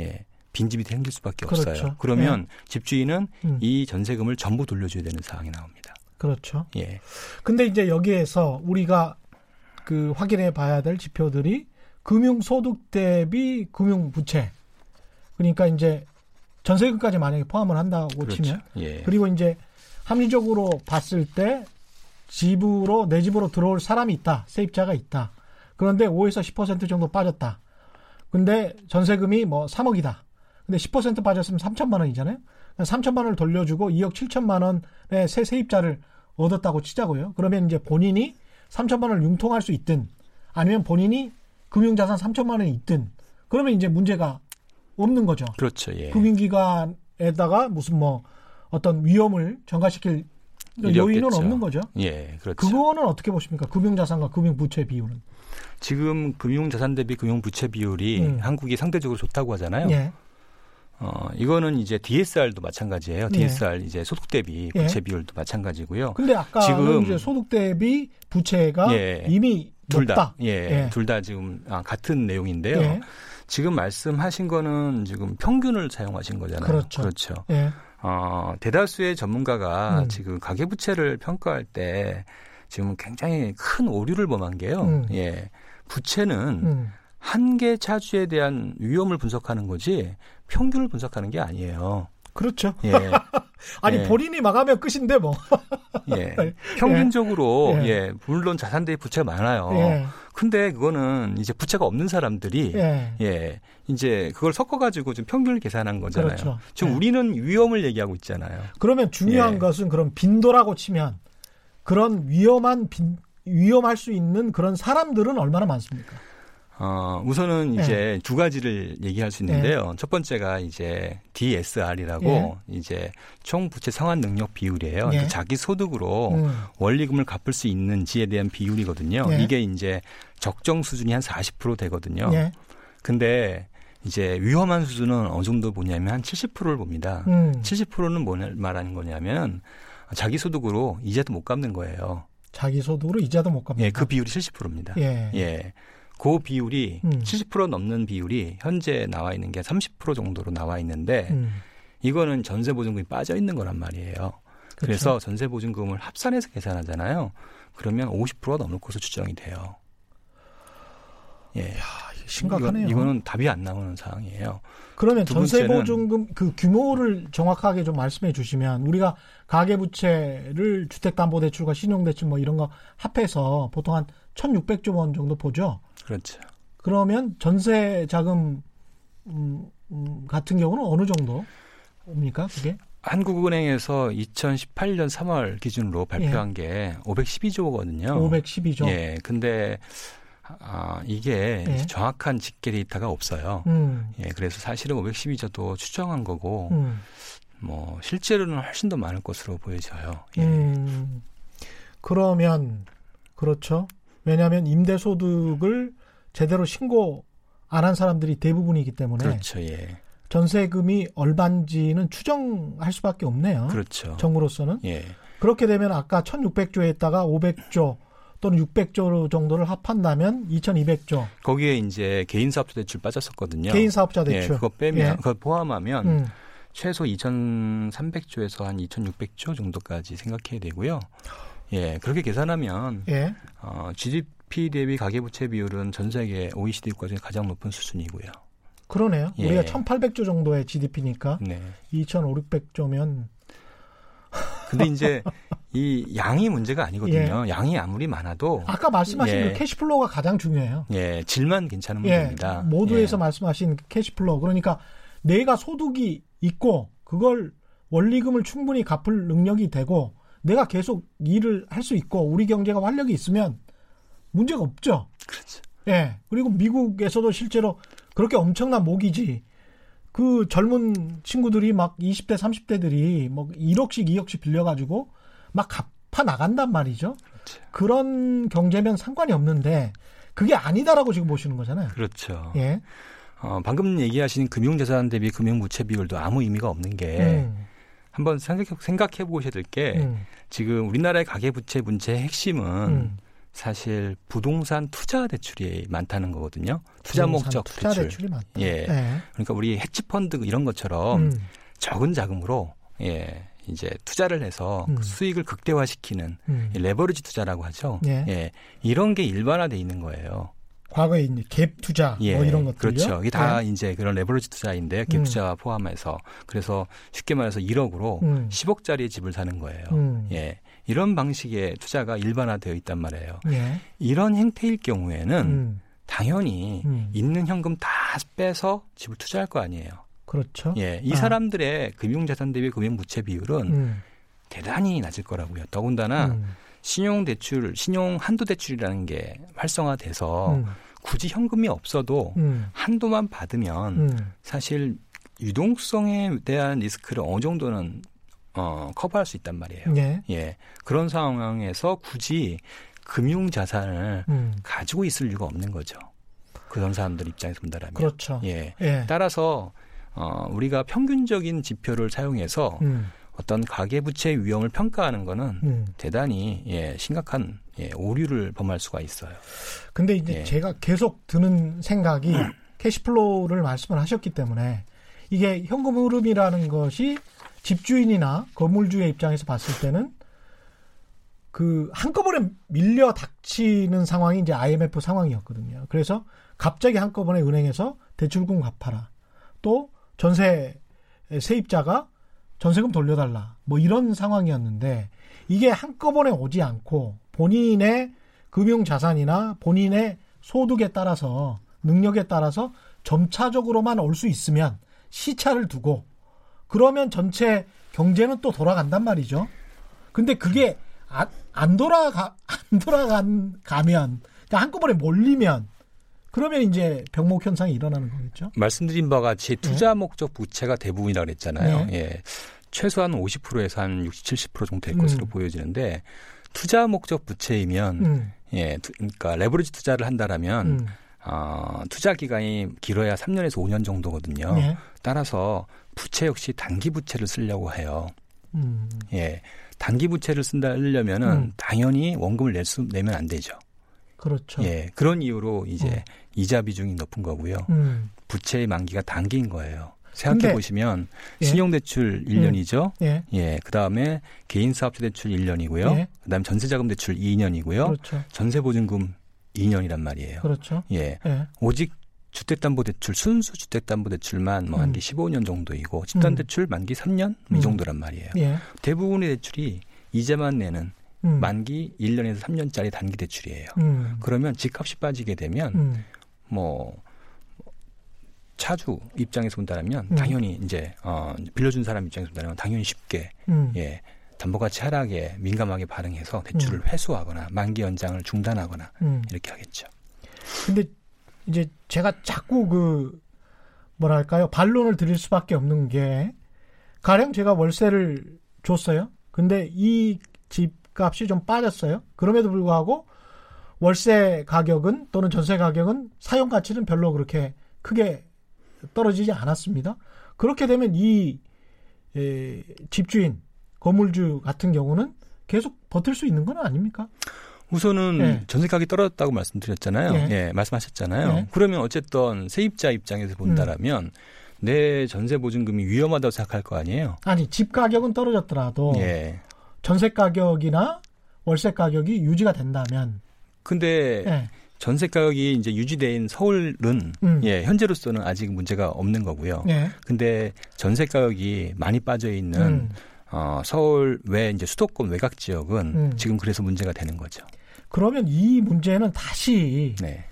예, 빈집이 생길 수밖에 그렇죠. 없어요. 그러면 집주인은 음. 이 전세금을 전부 돌려줘야 되는 상황이 나옵니다. 그렇죠. 예, 근데 이제 여기에서 우리가 그 확인해 봐야 될 지표들이 금융 소득 대비 금융 부채. 그러니까 이제 전세금까지 만약에 포함을 한다고 그렇죠. 치면 예, 그리고 이제 합리적으로 봤을 때 집으로 내 집으로 들어올 사람이 있다. 세입자가 있다. 그런데 5에서 10% 정도 빠졌다. 근데 전세금이 뭐 3억이다. 근데 10% 빠졌으면 3천만 원이잖아요. 3천만 원을 돌려주고 2억 7천만 원의 새 세입자를 얻었다고 치자고요. 그러면 이제 본인이 3천만 원을 융통할 수 있든 아니면 본인이 금융자산 3천만 원이 있든 그러면 이제 문제가 없는 거죠. 그렇죠. 예. 금융기관에다가 무슨 뭐 어떤 위험을 전가시킬 요인은 없겠죠. 없는 거죠. 예, 그렇죠. 그거는 어떻게 보십니까? 금융자산과 금융부채 비율은. 지금 금융자산 대비 금융부채 비율이 음. 한국이 상대적으로 좋다고 하잖아요. 예. 어, 이거는 이제 DSR도 마찬가지예요. 예. DSR 이제 소득 대비 예. 부채 비율도 마찬가지고요. 근데 아까 지금- 이제 소득 대비 부채가 예. 이미 둘. 다, 예, 예. 둘 다 지금 아, 같은 내용인데요. 예. 지금 말씀하신 거는 지금 평균을 사용하신 거잖아요. 그렇죠. 그렇죠. 예. 어, 대다수의 전문가가 음. 지금 가계 부채를 평가할 때 지금 굉장히 큰 오류를 범한 게요. 음. 예. 부채는 음. 한계 차주에 대한 위험을 분석하는 거지 평균을 분석하는 게 아니에요. 그렇죠. 예. 아니 예. 본인이 망하면 끝인데 뭐. 예. 평균적으로 예. 예. 물론 자산 대비 부채가 많아요. 예. 근데 그거는 이제 부채가 없는 사람들이 예. 예. 이제 그걸 섞어 가지고 좀 평균을 계산한 거잖아요. 그렇죠. 지금 예. 우리는 위험을 얘기하고 있잖아요. 그러면 중요한 예. 것은 그럼 빈도라고 치면 그런 위험한 빈 위험할 수 있는 그런 사람들은 얼마나 많습니까? 어, 우선은 예. 이제 두 가지를 얘기할 수 있는데요. 첫 번째가 이제 DSR이라고 이제 총 부채 상환 능력 비율이에요. 예. 그러니까 자기 소득으로 음. 원리금을 갚을 수 있는지에 대한 비율이거든요. 예. 이게 이제 적정 수준이 한 40% 되거든요. 예. 근데 이제 위험한 수준은 어느 정도 보냐면 한 70%를 봅니다. 음. 70%는 뭐 말하는 거냐면 자기 소득으로 이자도 못 갚는 거예요. 자기 소득으로 이자도 못 갚는다. 예, 그 비율이 70%입니다. 예. 예. 그 비율이 음. 70% 넘는 비율이 현재 나와 있는 게 30% 정도로 나와 있는데 음. 이거는 전세 보증금이 빠져 있는 거란 말이에요. 그렇죠. 그래서 전세 보증금을 합산해서 계산하잖아요. 그러면 50%가 넘을 것으로 추정이 돼요. 예. 심각하네요. 이거, 는 답이 안 나오는 상황이에요. 그러면 두 전세 보증금 그 규모를 정확하게 좀 말씀해 주시면 우리가 가계 부채를 주택 담보 대출과 신용 대출 뭐 이런 거 합해서 보통 한 1,600조 원 정도 보죠. 그렇죠. 그러면 전세 자금 음, 음, 같은 경우는 어느 정도입니까? 그게? 한국은행에서 2018년 3월 기준으로 발표한 게 512조거든요. 512조. 예. 근데 아, 이게 예. 정확한 집계 데이터가 없어요. 음. 예, 그래서 사실은 512조도 추정한 거고, 음. 뭐, 실제로는 훨씬 더 많을 것으로 보여져요. 예. 음. 그러면 그렇죠. 왜냐하면 임대소득을 제대로 신고 안 한 사람들이 대부분이기 때문에 그렇죠, 예. 전세금이 얼반지는 추정할 수밖에 없네요. 그렇죠. 정부로서는 예. 그렇게 되면 아까 1,600조 했다가 500조 또는 600조 정도를 합한다면 2,200조 거기에 이제 개인 사업자 대출 빠졌었거든요. 개인 사업자 예, 대출. 그거 빼면, 예. 그거 포함하면 음. 최소 2,300조에서 한 2,600조 정도까지 생각해야 되고요. 예, 그렇게 계산하면 예. 어, GDP 대비 가계부채 비율은 전 세계 OECD 국가 중에 가장 높은 수준이고요. 그러네요. 예. 우리가 1,800조 정도의 GDP니까 네. 2,500조면 근데 이제 이 양이 문제가 아니거든요. 양이 아무리 많아도 아까 말씀하신 예. 그 cash flow가 가장 중요해요. 예, 질만 괜찮은 예, 문제입니다. 모두에서 예. 말씀하신 그 cash flow. 그러니까 내가 소득이 있고 그걸 원리금을 충분히 갚을 능력이 되고 내가 계속 일을 할 수 있고 우리 경제가 활력이 있으면 문제가 없죠. 그렇죠. 예. 그리고 미국에서도 실제로 그렇게 엄청난 모기지. 그 젊은 친구들이 막 20대, 30대들이 뭐 1억씩, 2억씩 빌려 가지고 막 갚아 나간단 말이죠. 그렇죠. 그런 경제면 상관이 없는데 그게 아니다라고 지금 보시는 거잖아요. 그렇죠. 예. 어, 방금 얘기하신 금융자산 대비 금융부채 비율도 아무 의미가 없는 게 음, 한번 생각해, 보셔야 될게 음, 지금 우리나라의 가계부채 문제의 핵심은 음. 사실 부동산 투자 대출이 많다는 거거든요. 투자 목적 투자 대출. 많다. 예. 그러니까 우리 헤지 펀드 이런 것처럼 음, 적은 자금으로 예 이제 투자를 해서 음. 그 수익을 극대화시키는 음. 이 레버리지 투자라고 하죠. 예. 이런 게 일반화돼 있는 거예요. 과거에 이제 갭 투자 예, 뭐 이런 것들요. 그렇죠. 이게 다 예. 이제 그런 레버리지 투자인데 음. 갭 투자와 포함해서 그래서 쉽게 말해서 1억으로 음. 10억짜리 집을 사는 거예요. 음. 예. 이런 방식의 투자가 일반화되어 있단 말이에요. 예. 이런 행태일 경우에는 음. 당연히 음. 있는 현금 다 빼서 집을 투자할 거 아니에요. 그렇죠. 예. 이 아. 사람들의 금융자산 대비 금융부채 비율은 음. 대단히 낮을 거라고요. 더군다나 음. 신용대출, 신용 한도 대출이라는 게 활성화돼서 음. 굳이 현금이 없어도 음. 한도만 받으면 음. 사실 유동성에 대한 리스크를 어느 정도는 어, 커버할 수 있단 말이에요. 예. 예. 그런 상황에서 굳이 금융 자산을 음. 가지고 있을 이유가 없는 거죠. 그런 사람들 입장에서 본다면. 그렇죠. 예. 예. 따라서 어, 우리가 평균적인 지표를 사용해서 음. 어떤 가계부채 위험을 평가하는 거는 음. 대단히 예, 심각한 예, 오류를 범할 수가 있어요. 근데 이제 예. 제가 계속 드는 생각이 cash flow를 말씀을 하셨기 때문에 이게 현금 흐름이라는 것이 집주인이나 건물주의 입장에서 봤을 때는 그 한꺼번에 밀려 닥치는 상황이 이제 IMF 상황이었거든요. 그래서 갑자기 한꺼번에 은행에서 대출금 갚아라. 또 전세 세입자가 전세금 돌려달라. 뭐 이런 상황이었는데 이게 한꺼번에 오지 않고 본인의 금융 자산이나 본인의 소득에 따라서 능력에 따라서 점차적으로만 올 수 있으면 시차를 두고 그러면 전체 경제는 또 돌아간단 말이죠. 근데 그게 안, 안 돌아가 안 돌아간 가면 그러니까 한꺼번에 몰리면 그러면 이제 병목 현상이 일어나는 거겠죠. 말씀드린 바와 같이 투자 목적 부채가 대부분이라고 그랬잖아요. 네. 예. 최소한 50%에서 한 60, 70% 정도 될 음. 것으로 보여지는데 투자 목적 부채이면 음, 예, 투- 그러니까 레버리지 투자를 한다라면 음, 어, 투자 기간이 길어야 3년에서 5년 정도거든요. 예, 따라서 부채 역시 단기 부채를 쓰려고 해요. 음, 예. 단기 부채를 쓴다 하려면은 음. 당연히 원금을 낼 수 내면 안 되죠. 그렇죠. 예. 그런 이유로 이제 음. 이자 비중이 높은 거고요. 음, 부채의 만기가 단기인 거예요. 생각해 보시면 예. 신용대출 1년이죠. 예, 예. 그다음에 개인사업자 대출 1년이고요. 예. 그다음에 전세자금 대출 2년이고요. 그렇죠, 전세보증금 2년이란 말이에요. 그렇죠. 예. 예, 오직 주택담보대출 순수 주택담보대출만 뭐 만기 음. 15년 정도이고 집단대출 만기 3년 음. 이 정도란 말이에요. 예, 대부분의 대출이 이자만 내는 음, 만기 1년에서 3년짜리 단기 대출이에요. 음, 그러면 집값이 빠지게 되면 음, 뭐 차주 입장에서 본다면 음. 당연히 이제 어 빌려준 사람 입장에서 본다면 당연히 쉽게 음, 예 담보가치 하락에 민감하게 반응해서 대출을 회수하거나 만기 연장을 중단하거나 음. 이렇게 하겠죠. 근데 이제 제가 자꾸 그 뭐랄까요 반론을 드릴 수밖에 없는 게 가령 제가 월세를 줬어요. 근데 이 집 값이 좀 빠졌어요. 그럼에도 불구하고 월세 가격은 또는 전세 가격은 사용 가치는 별로 그렇게 크게 떨어지지 않았습니다. 그렇게 되면 이 에, 집주인 건물주 같은 경우는 계속 버틸 수 있는 건 아닙니까? 우선은 예. 전세 가격이 떨어졌다고 말씀드렸잖아요. 예. 예, 말씀하셨잖아요. 예. 그러면 어쨌든 세입자 입장에서 본다라면 내 전세 보증금이 위험하다고 생각할 거 아니에요. 아니 집 가격은 떨어졌더라도 예. 전세 가격이나 월세 가격이 유지가 된다면 근데 예. 전세 가격이 이제 유지된 서울은 음. 예, 현재로서는 아직 문제가 없는 거고요. 예. 근데 전세 가격이 많이 빠져 있는 음. 어, 서울 외 이제 수도권 외곽 지역은 음. 지금 그래서 문제가 되는 거죠. 그러면 이 문제는 다시 네.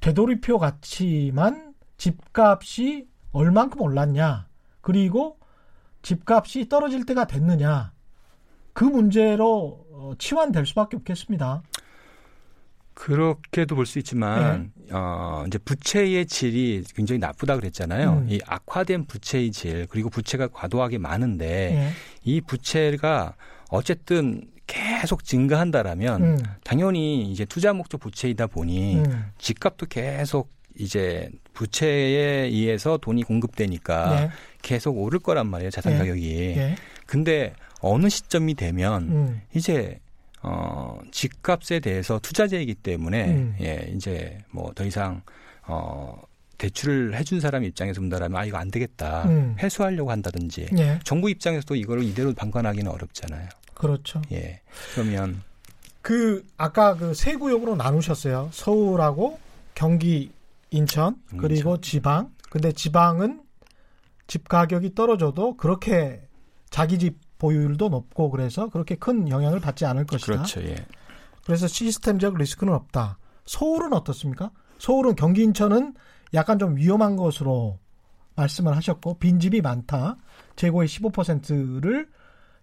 되돌이표 같지만 집값이 얼만큼 올랐냐 그리고 집값이 떨어질 때가 됐느냐 그 문제로 어, 치환될 수밖에 없겠습니다. 그렇게도 볼 수 있지만 네. 어 이제 부채의 질이 굉장히 나쁘다 그랬잖아요. 음. 이 악화된 부채의 질 그리고 부채가 과도하게 많은데 예. 이 부채가 어쨌든 계속 증가한다라면 음. 당연히 이제 투자 목적 부채이다 보니 음. 집값도 계속 이제 부채에 의해서 돈이 공급되니까 예. 계속 오를 거란 말이에요 자산 예. 가격이. 예. 근데 어느 시점이 되면 음. 이제 어 집값에 대해서 투자재이기 때문에 음. 예 이제 뭐 더 이상 어 대출을 해준 사람 입장에서 본다라면 아 이거 안 되겠다 음. 회수하려고 한다든지 예. 정부 입장에서도 이거를 이대로 방관하기는 어렵잖아요. 그렇죠. 예 그러면 그 아까 그 세 구역으로 나누셨어요. 서울하고 경기, 인천 그리고 지방. 근데 지방은 집 가격이 떨어져도 그렇게 자기 집 보유율도 높고 그래서 그렇게 큰 영향을 받지 않을 것이다. 그렇죠. 예. 그래서 시스템적 리스크는 없다. 서울은 어떻습니까? 서울은 경기 인천은 약간 좀 위험한 것으로 말씀을 하셨고 빈집이 많다. 재고의 15%를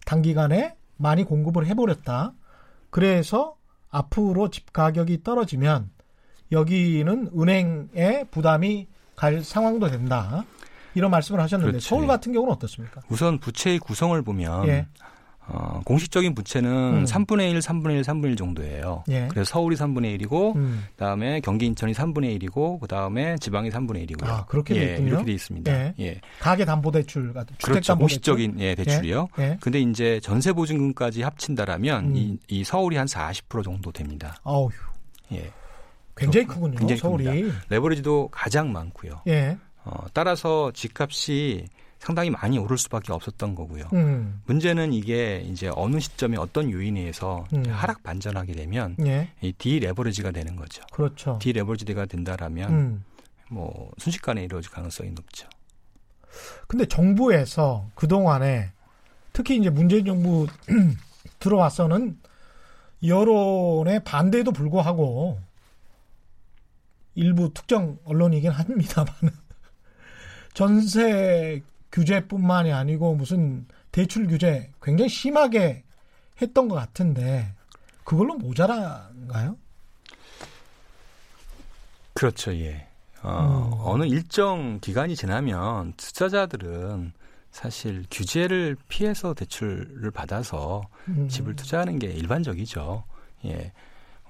단기간에 많이 공급을 해버렸다. 그래서 앞으로 집 가격이 떨어지면 여기는 은행에 부담이 갈 상황도 된다. 이런 말씀을 하셨는데 그렇지. 서울 같은 경우는 어떻습니까? 우선 부채의 구성을 보면 예. 어, 공식적인 부채는 음. 3분의 1, 3분의 1, 3분의 1 정도예요. 예. 그래서 서울이 3분의 1이고 음. 그다음에 경기 인천이 3분의 1이고 그다음에 지방이 3분의 1이고요. 아, 그렇게 돼 예, 있군요. 이렇게 돼 있습니다. 예. 예. 가계 담보 대출 같은 그렇죠. 공식적인 예, 대출이요. 예. 근데 이제 전세 보증금까지 합친다라면 음. 이, 이 서울이 한 40% 정도 됩니다. 어휴, 예. 굉장히 크군요. 굉장히 서울이. 레버리지도 가장 많고요. 예. 어, 따라서 집값이 상당히 많이 오를 수밖에 없었던 거고요. 음. 문제는 이게 이제 어느 시점에 어떤 요인에 의해서 음. 하락 반전하게 되면 예. 이 디레버리지가 되는 거죠. 그렇죠. 디레버리지가 된다라면 음. 뭐 순식간에 이루어질 가능성이 높죠. 근데 정부에서 그동안에 특히 이제 문재인 정부 들어와서는 여론의 반대에도 불구하고 일부 특정 언론이긴 합니다만 전세 규제뿐만이 아니고 무슨 대출 규제 굉장히 심하게 했던 것 같은데 그걸로 모자란가요? 그렇죠, 예. 어, 음. 어느 일정 기간이 지나면 투자자들은 사실 규제를 피해서 대출을 받아서 음. 집을 투자하는 게 일반적이죠. 예.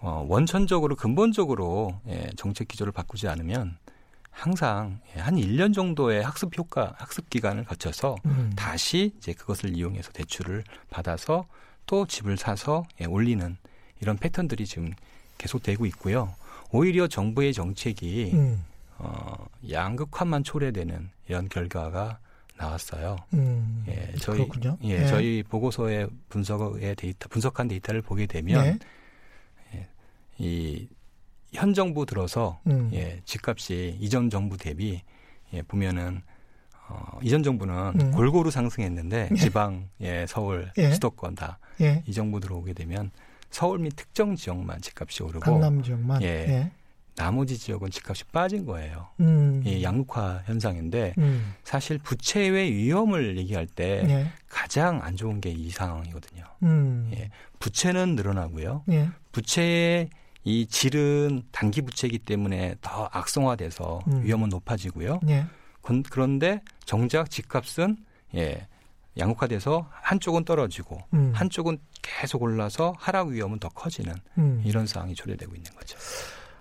어, 원천적으로 근본적으로 예, 정책 기조를 바꾸지 않으면 항상 예, 한 1년 정도의 학습 효과, 학습 기간을 거쳐서 음. 다시 이제 그것을 이용해서 대출을 받아서 또 집을 사서 예, 올리는 이런 패턴들이 지금 계속되고 있고요. 오히려 정부의 정책이 음. 어, 양극화만 초래되는 이런 결과가 나왔어요. 음. 예, 저희 그렇군요. 예, 저희 보고서의 분석의 데이터, 분석한 데이터를 보게 되면 네. 이 현 정부 들어서 음. 예, 집값이 이전 정부 대비 예, 보면은 어, 이전 정부는 음. 골고루 상승했는데 예. 지방, 예, 서울, 예. 수도권 다이 예. 정부 들어오게 되면 서울 및 특정 지역만 집값이 오르고 강남 지역만. 예. 예. 나머지 지역은 집값이 빠진 거예요. 음. 이 양극화 현상인데 음. 사실 부채의 위험을 얘기할 때 예. 가장 안 좋은 게 이 상황이거든요. 음. 예. 부채는 늘어나고요. 예. 부채의 이 질은 단기 부채이기 때문에 더 악성화돼서 음. 위험은 높아지고요. 예. 건- 그런데 정작 집값은 예 양극화돼서 한쪽은 떨어지고 음. 한쪽은 계속 올라서 하락 위험은 더 커지는 음. 이런 상황이 초래되고 있는 거죠.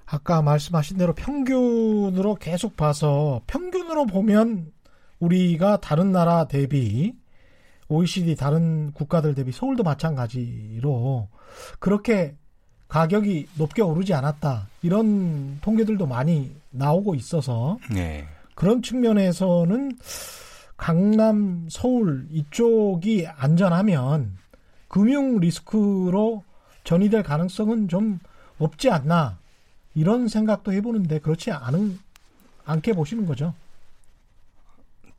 아까 말씀하신 대로 평균으로 계속 봐서 평균으로 보면 우리가 다른 나라 대비 OECD 다른 국가들 대비 서울도 마찬가지로 그렇게 가격이 높게 오르지 않았다. 이런 통계들도 많이 나오고 있어서 네. 그런 측면에서는 강남, 서울 이쪽이 안전하면 금융 리스크로 전이될 가능성은 좀 없지 않나 이런 생각도 해보는데 그렇지 않은 않게 보시는 거죠.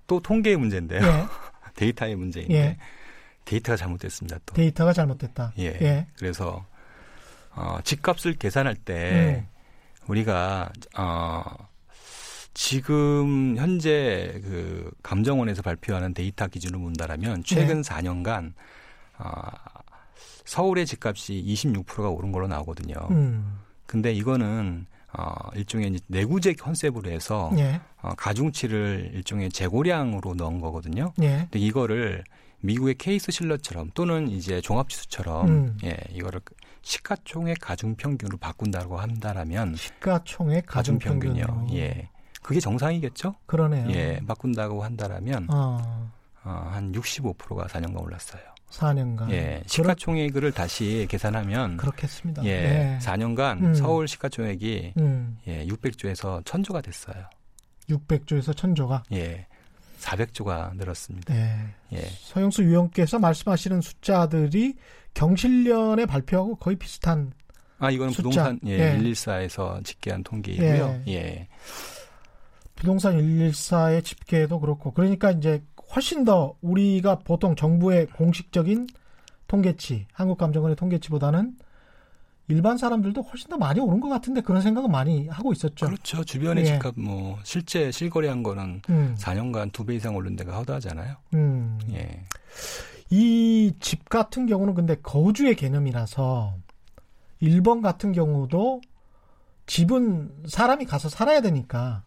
또 통계의 문제인데요. 예, 데이터의 문제인데 예. 데이터가 잘못됐습니다. 또. 데이터가 잘못됐다. 예. 예. 그래서 어, 집값을 계산할 때 음. 우리가 어, 지금 현재 그 감정원에서 발표하는 데이터 기준으로 본다라면 최근 4년간 어, 서울의 집값이 26%가 오른 걸로 나오거든요. 음, 근데 이거는 어, 일종의 내구재 컨셉으로 해서 예, 어, 가중치를 일종의 재고량으로 넣은 거거든요. 예, 근데 이거를 미국의 케이스 실러처럼 또는 이제 종합지수처럼 음. 예 이거를 시가총액 가중 평균으로 바꾼다고 한다라면 시가총액 가중 평균이요. 가중평균으로. 예. 그게 정상이겠죠? 그러네요. 예. 바꾼다고 한다라면 어, 어, 한 65%가 4년간 올랐어요. 4년간. 예. 시가총액을 다시 계산하면 그렇겠습니다. 예. 예. 4년간 음. 서울 시가총액이 음, 예, 600조에서 1000조가 됐어요. 600조에서 1000조가. 예. 400조가 늘었습니다. 예. 예. 서영수 위원께서 말씀하시는 숫자들이 경실련에 발표하고 거의 비슷한 아, 이거는 숫자. 부동산 예, 예. 114에서 집계한 통계이고요. 예. 부동산 114의 집계도 그렇고 그러니까 이제 훨씬 더 우리가 보통 정부의 공식적인 통계치, 한국감정원의 통계치보다는 일반 사람들도 훨씬 더 많이 오른 것 같은데 그런 생각은 많이 하고 있었죠. 그렇죠. 주변의 예. 집값 뭐 실제 실거래한 거는 음, 4년간 두 배 이상 오른 데가 허다하잖아요. 음. 예. 이 집 같은 경우는 근데 거주의 개념이라서 1번 같은 경우도 집은 사람이 가서 살아야 되니까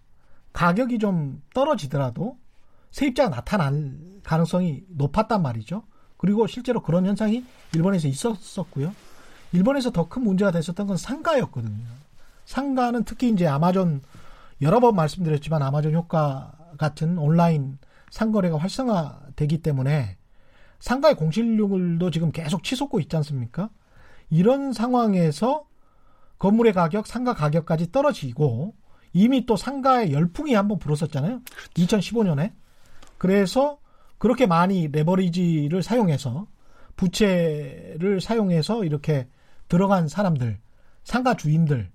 가격이 좀 떨어지더라도 세입자가 나타날 가능성이 높았단 말이죠. 그리고 실제로 그런 현상이 일본에서 있었었고요. 일본에서 더 큰 문제가 됐었던 건 상가였거든요. 상가는 특히 이제 아마존 여러 번 말씀드렸지만 아마존 효과 같은 온라인 상거래가 활성화되기 때문에 상가의 공실률도 지금 계속 치솟고 있지 않습니까? 이런 상황에서 건물의 가격, 상가 가격까지 떨어지고 이미 또 상가의 열풍이 한번 불었었잖아요. 2015년에. 그래서 그렇게 많이 레버리지를 사용해서 부채를 사용해서 이렇게 들어간 사람들, 상가 주인들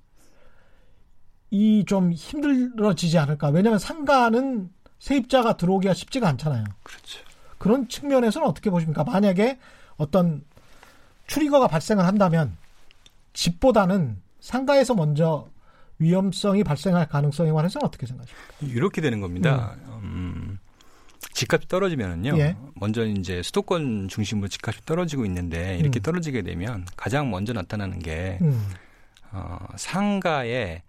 이 좀 힘들어지지 않을까? 왜냐하면 상가는 세입자가 들어오기가 쉽지가 않잖아요. 그렇죠. 그런 측면에서는 어떻게 보십니까? 만약에 어떤 트리거가 발생을 한다면 집보다는 상가에서 먼저 위험성이 발생할 가능성에 관해서는 어떻게 생각하십니까? 이렇게 되는 겁니다. 음, 집값이 떨어지면은요. 예. 먼저 이제 수도권 중심으로 집값이 떨어지고 있는데 이렇게 음. 떨어지게 되면 가장 먼저 나타나는 게 음, 어, 상가의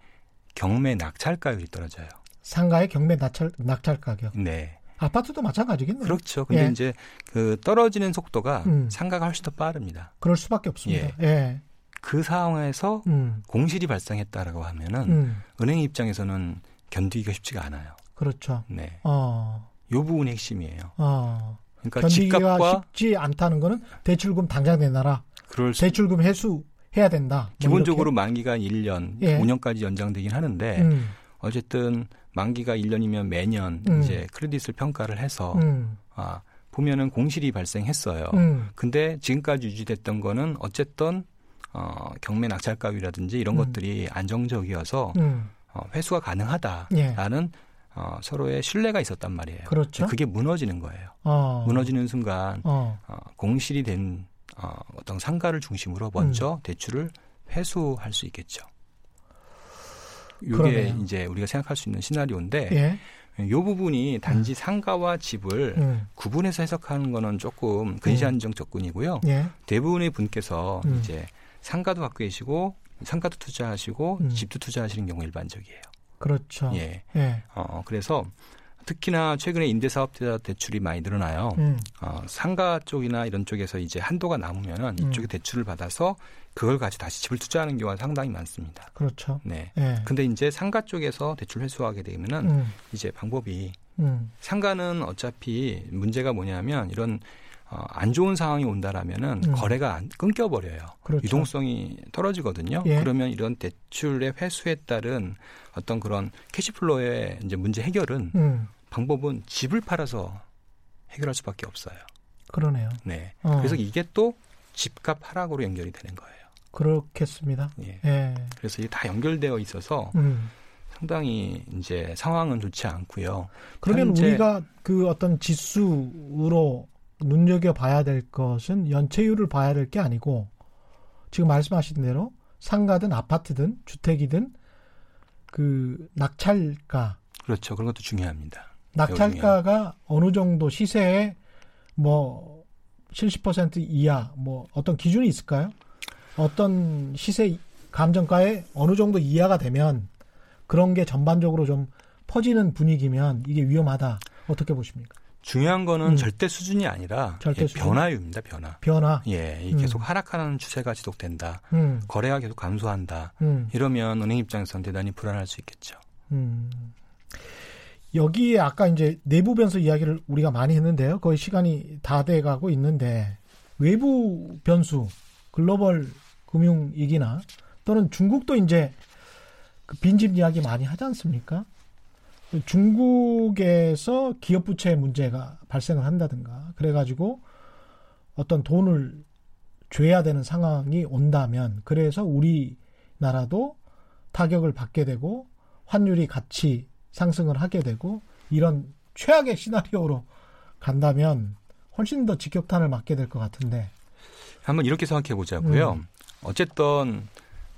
경매 낙찰가율이 떨어져요. 상가의 경매 낙찰, 낙찰 가격. 네. 아파트도 마찬가지겠네요. 그렇죠. 근데 예. 이제 그 떨어지는 속도가 음. 상가가 훨씬 더 빠릅니다. 그럴 수밖에 없습니다. 예. 그 상황에서 음, 공실이 발생했다라고 하면은 음, 은행 입장에서는 견디기가 쉽지가 않아요. 그렇죠. 네. 어, 요 부분이 핵심이에요. 어. 그러니까 집값과 쉽지 않다는 거는 대출금 당장 내놔라. 그럴 수 대출금 회수해야 된다. 뭐 기본적으로 만기가 1년, 예. 5년까지 연장되긴 하는데. 음, 어쨌든 만기가 1년이면 매년 음. 이제 크레딧을 평가를 해서 음, 아, 보면은 공실이 발생했어요. 음, 근데 지금까지 유지됐던 거는 어쨌든 어, 경매 낙찰가율이라든지 이런 음. 것들이 안정적이어서 음, 어, 회수가 가능하다라는 어, 서로의 신뢰가 있었단 말이에요. 그렇죠. 그게 무너지는 거예요. 어, 무너지는 순간 어, 어, 공실이 된 어, 어떤 상가를 중심으로 먼저 음. 대출을 회수할 수 있겠죠. 이게. 이제 우리가 생각할 수 있는 시나리오인데 예, 이 부분이 단지 상가와 집을 음, 구분해서 해석하는 거는 조금 근시안정 접근이고요. 예, 대부분의 분께서 음. 이제 상가도 갖고 계시고 상가도 투자하시고 음. 집도 투자하시는 경우가 일반적이에요. 그렇죠. 예. 예. 어, 그래서 특히나 최근에 임대사업자 대출이 많이 늘어나요. 음. 어, 상가 쪽이나 이런 쪽에서 이제 한도가 남으면은 음. 이쪽에 대출을 받아서 그걸 가지고 다시 집을 투자하는 경우가 상당히 많습니다. 그렇죠. 네. 예. 근데 이제 상가 쪽에서 대출 회수하게 되면은 음. 이제 방법이 음. 상가는 어차피 문제가 뭐냐면 이런 어, 안 좋은 상황이 온다라면은 음. 거래가 안, 끊겨버려요. 그렇죠. 유동성이 떨어지거든요. 예. 그러면 이런 대출의 회수에 따른 어떤 그런 캐시플로의 이제 문제 해결은 음. 방법은 집을 팔아서 해결할 수밖에 없어요. 그러네요. 네. 어. 그래서 이게 또 집값 하락으로 연결이 되는 거예요. 그렇겠습니다. 예. 예. 그래서 이게 다 연결되어 있어서 음. 상당히 이제 상황은 좋지 않고요. 그러면 우리가 그 어떤 지수로 눈여겨 봐야 될 것은 연체율을 봐야 될 게 아니고 지금 말씀하신 대로 상가든 아파트든 주택이든 그 낙찰가 그렇죠. 그런 것도 중요합니다. 낙찰가가 어느 정도 시세에 뭐 70% 이하 뭐 어떤 기준이 있을까요? 어떤 시세 감정가에 어느 정도 이하가 되면 그런 게 전반적으로 좀 퍼지는 분위기면 이게 위험하다. 어떻게 보십니까? 중요한 거는 음. 절대 수준이 아니라 절대 수준? 변화율입니다. 변화. 변화. 예, 이 음. 계속 하락하는 추세가 지속된다. 음, 거래가 계속 감소한다. 음, 이러면 은행 입장에서는 대단히 불안할 수 있겠죠. 음. 여기에 아까 이제 내부 변수 이야기를 우리가 많이 했는데요. 거의 시간이 다 돼 가고 있는데 외부 변수, 글로벌 금융 위기나 또는 중국도 이제 그 빈집 이야기 많이 하지 않습니까? 중국에서 기업 부채 문제가 발생을 한다든가 그래가지고 어떤 돈을 줘야 되는 상황이 온다면 그래서 우리나라도 타격을 받게 되고 환율이 같이 상승을 하게 되고 이런 최악의 시나리오로 간다면 훨씬 더 직격탄을 맞게 될 것 같은데 한번 이렇게 생각해 보자고요. 음. 어쨌든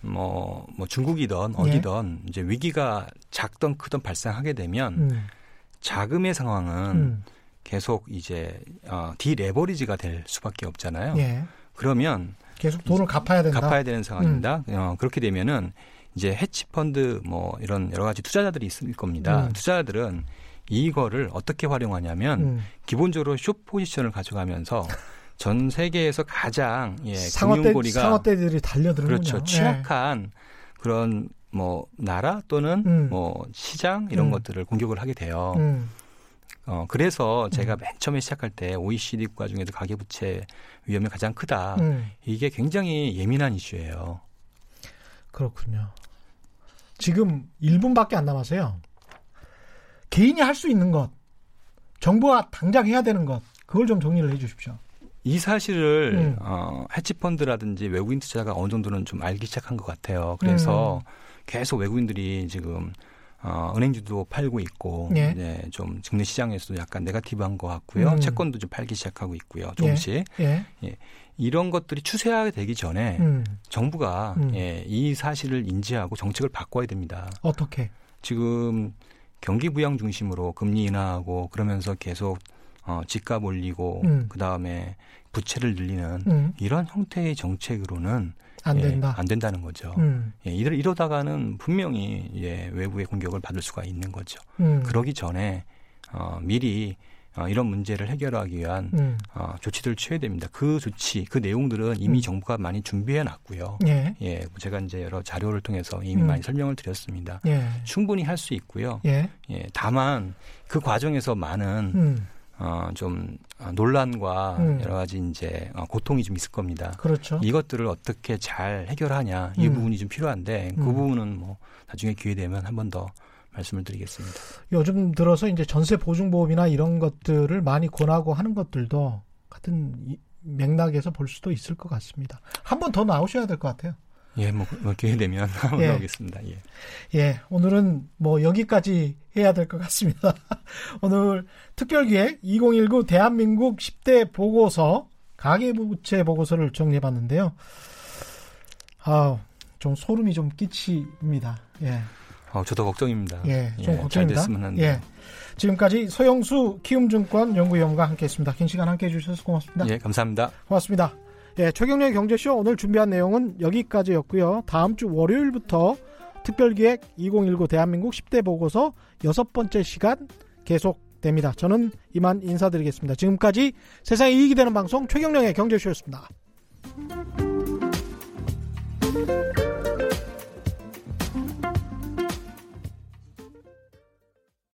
뭐, 뭐 중국이든 예. 어디든 이제 위기가 작든 크든 발생하게 되면 음, 자금의 상황은 음, 계속 이제 어, 디레버리지가 될 수밖에 없잖아요. 예, 그러면 계속 돈을 갚아야 된다. 갚아야 되는 상황입니다. 어, 그렇게 되면은 이제 헤지펀드 뭐 이런 여러 가지 투자자들이 있을 겁니다. 음. 투자자들은 이거를 어떻게 활용하냐면 음, 기본적으로 숏 포지션을 가져가면서 전 세계에서 가장 예, 상어떼 금융고리가 상어떼들이 달려드는군요. 그렇죠 예. 취약한 그런 뭐 나라 또는 음. 뭐 시장 이런 음. 것들을 공격을 하게 돼요. 음, 어, 그래서 제가 음. 맨 처음에 시작할 때 OECD 국가 중에서 가계부채 위험이 가장 크다. 음, 이게 굉장히 예민한 이슈예요. 그렇군요. 지금 1분밖에 안 남았어요. 개인이 할 수 있는 것, 정부가 당장 해야 되는 것, 그걸 좀 정리를 해 주십시오. 이 사실을 음. 어, 헤지펀드라든지 외국인 투자자가 어느 정도는 좀 알기 시작한 것 같아요. 그래서 음. 계속 외국인들이 지금 어, 은행주도 팔고 있고 예. 이제 좀 증시 시장에서도 약간 네가티브한 것 같고요. 음. 채권도 좀 팔기 시작하고 있고요. 조금씩 예, 이런 것들이 추세화가 되기 전에 음, 정부가 음. 예, 이 사실을 인지하고 정책을 바꿔야 됩니다. 어떻게? 지금 경기 부양 중심으로 금리 인하하고 그러면서 계속 어, 집값 올리고 음. 그 다음에 부채를 늘리는 음, 이런 형태의 정책으로는 안 예, 된다. 안 된다는 거죠. 음, 예, 이러, 이러다가는 분명히 예, 외부의 공격을 받을 수가 있는 거죠. 음, 그러기 전에 어, 미리 어, 이런 문제를 해결하기 위한 음, 어, 조치들을 취해야 됩니다. 그 조치, 그 내용들은 이미 음. 정부가 많이 준비해 놨고요. 예, 예, 제가 이제 여러 자료를 통해서 이미 음. 많이 설명을 드렸습니다. 예, 충분히 할 수 있고요. 예, 예, 다만 그 과정에서 많은 음, 어, 좀 어, 논란과 음. 여러 가지 이제 어, 고통이 좀 있을 겁니다. 그렇죠. 이것들을 어떻게 잘 해결하냐 이 음. 부분이 좀 필요한데 그 음. 부분은 뭐 나중에 기회 되면 한 번 더 말씀을 드리겠습니다. 요즘 들어서 이제 전세 보증보험이나 이런 것들을 많이 권하고 하는 것들도 같은 이- 맥락에서 볼 수도 있을 것 같습니다. 한 번 더 나오셔야 될 것 같아요. 예, 뭐, 뭐 기회 되면 한번 예. 나오겠습니다. 예. 예, 오늘은 뭐 여기까지 해야 될 것 같습니다. 오늘 특별기획 2019 대한민국 10대 보고서 가계부채 보고서를 정리해봤는데요. 아, 좀 소름이 좀 끼칩니다. 예, 어, 저도 걱정입니다. 예, 좀잘 걱정입니다. 됐으면 하는데. 예, 지금까지 서영수 키움증권 연구위원과 함께했습니다. 긴 시간 함께해 주셔서 고맙습니다. 예, 감사합니다. 고맙습니다. 예, 최경련의 경제쇼 오늘 준비한 내용은 여기까지였고요. 다음 주 월요일부터 특별기획 2019 대한민국 10대 보고서 여섯 번째 시간 계속됩니다. 저는 이만 인사드리겠습니다. 지금까지 세상에 이익이 되는 방송 최경련의 경제쇼였습니다.